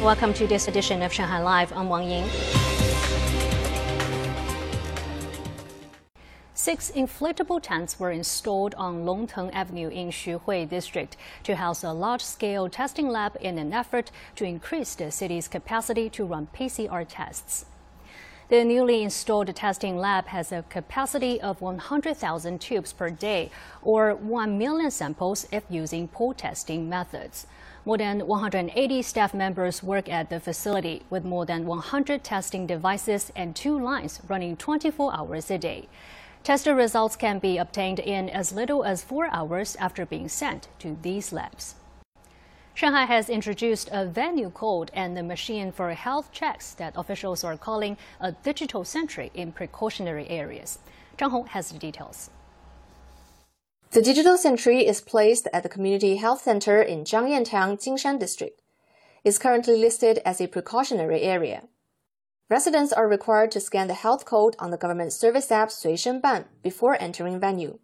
Welcome to this edition of Shanghai Live. I'm Wang Ying. Six inflatable tents were installed on Longteng Avenue in Xuhui District to house a large-scale testing lab in an effort to increase the city's capacity to run PCR tests. The newly installed testing lab has a capacity of 100,000 tubes per day, or 1 million samples if using pool testing methods. More than 180 staff members work at the facility with more than 100 testing devices and two lines running 24 hours a day. Tester results can be obtained in as little as four hours after being sent to these labs. Shanghai has introduced a venue code and a machine for health checks that officials are calling a digital sentry in precautionary areas. Zhang Hong has the details. The digital sentry is placed at the Community Health Center in Zhangyantiang, Jinshan District. It's currently listed as a precautionary area. Residents are required to scan the health code on the government service app Sui Shen Ban before entering venue.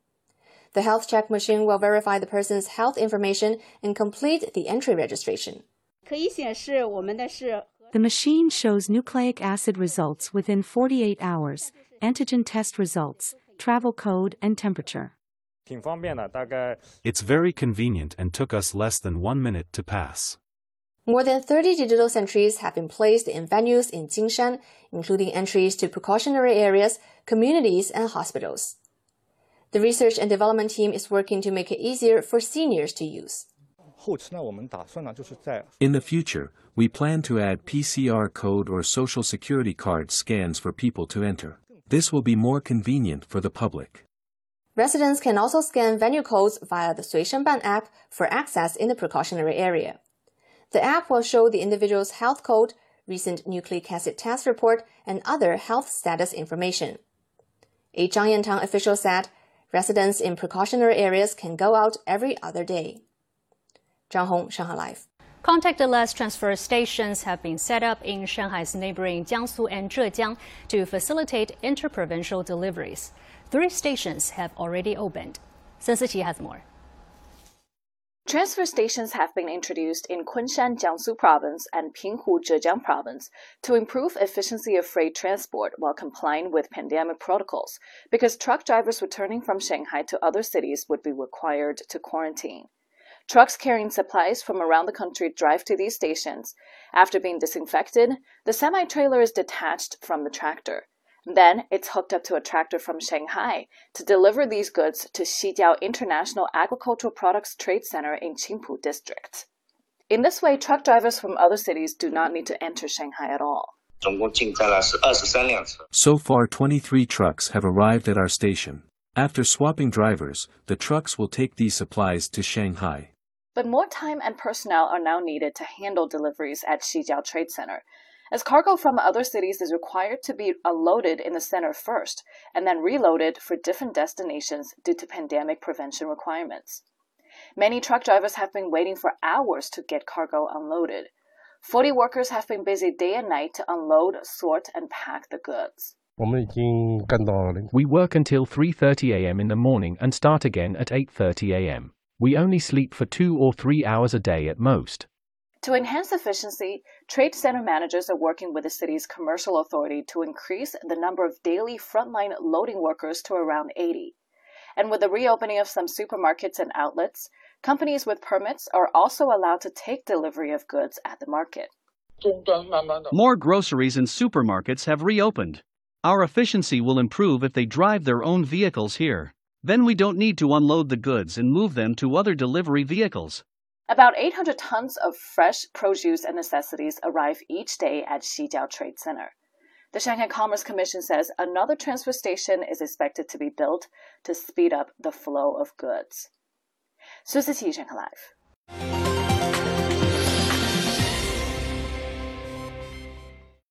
The health check machine will verify the person's health information and complete the entry registration. The machine shows nucleic acid results within 48 hours, antigen test results, travel code, and temperature. It's very convenient and took us less than one minute to pass. More than 30 digital sentries have been placed in venues in Jinshan, including entries to precautionary areas, communities, and hospitals. The research and development team is working to make it easier for seniors to use. In the future, we plan to add PCR code or social security card scans for people to enter. This will be more convenient for the public. Residents can also scan venue codes via the Sui Shenban app for access in the precautionary area. The app will show the individual's health code, recent nucleic acid test report, and other health status information. A Zhangyantang official said residents in precautionary areas can go out every other day. Zhang Hong, Shanghai Live. Contactless transfer stations have been set up in Shanghai's neighboring Jiangsu and Zhejiang to facilitate interprovincial deliveries. Three stations have already opened. Sun Siqi has more. Transfer stations have been introduced in Kunshan, Jiangsu Province and Pinghu, Zhejiang Province to improve efficiency of freight transport while complying with pandemic protocols because truck drivers returning from Shanghai to other cities would be required to quarantine. Trucks carrying supplies from around the country drive to these stations. After being disinfected, the semi trailer is detached from the tractor. Then it's hooked up to a tractor from Shanghai to deliver these goods to Xijiao International Agricultural Products Trade Center in Qingpu District. In this way, truck drivers from other cities do not need to enter Shanghai at all. So far, 23 trucks have arrived at our station. After swapping drivers, the trucks will take these supplies to Shanghai. But more time and personnel are now needed to handle deliveries at Xijiao Trade Center as cargo from other cities is required to be unloaded in the center first and then reloaded for different destinations due to pandemic prevention requirements. Many truck drivers have been waiting for hours to get cargo unloaded. 40 workers have been busy day and night to unload, sort, and pack the goods. We work until 3:30 a.m. in the morning and start again at 8:30 a.m. We only sleep for 2 or 3 hours a day at most. To enhance efficiency, trade center managers are working with the city's commercial authority to increase the number of daily frontline loading workers to around 80. And with the reopening of some supermarkets and outlets, companies with permits are also allowed to take delivery of goods at the market. More groceries and supermarkets have reopened. Our efficiency will improve if they drive their own vehicles here. Then we don't need to unload the goods and move them to other delivery vehicles. About 800 tons of fresh produce and necessities arrive each day at Xijiao Trade Center. The Shanghai Commerce Commission says another transfer station is expected to be built to speed up the flow of goods. Su Shanghai Live.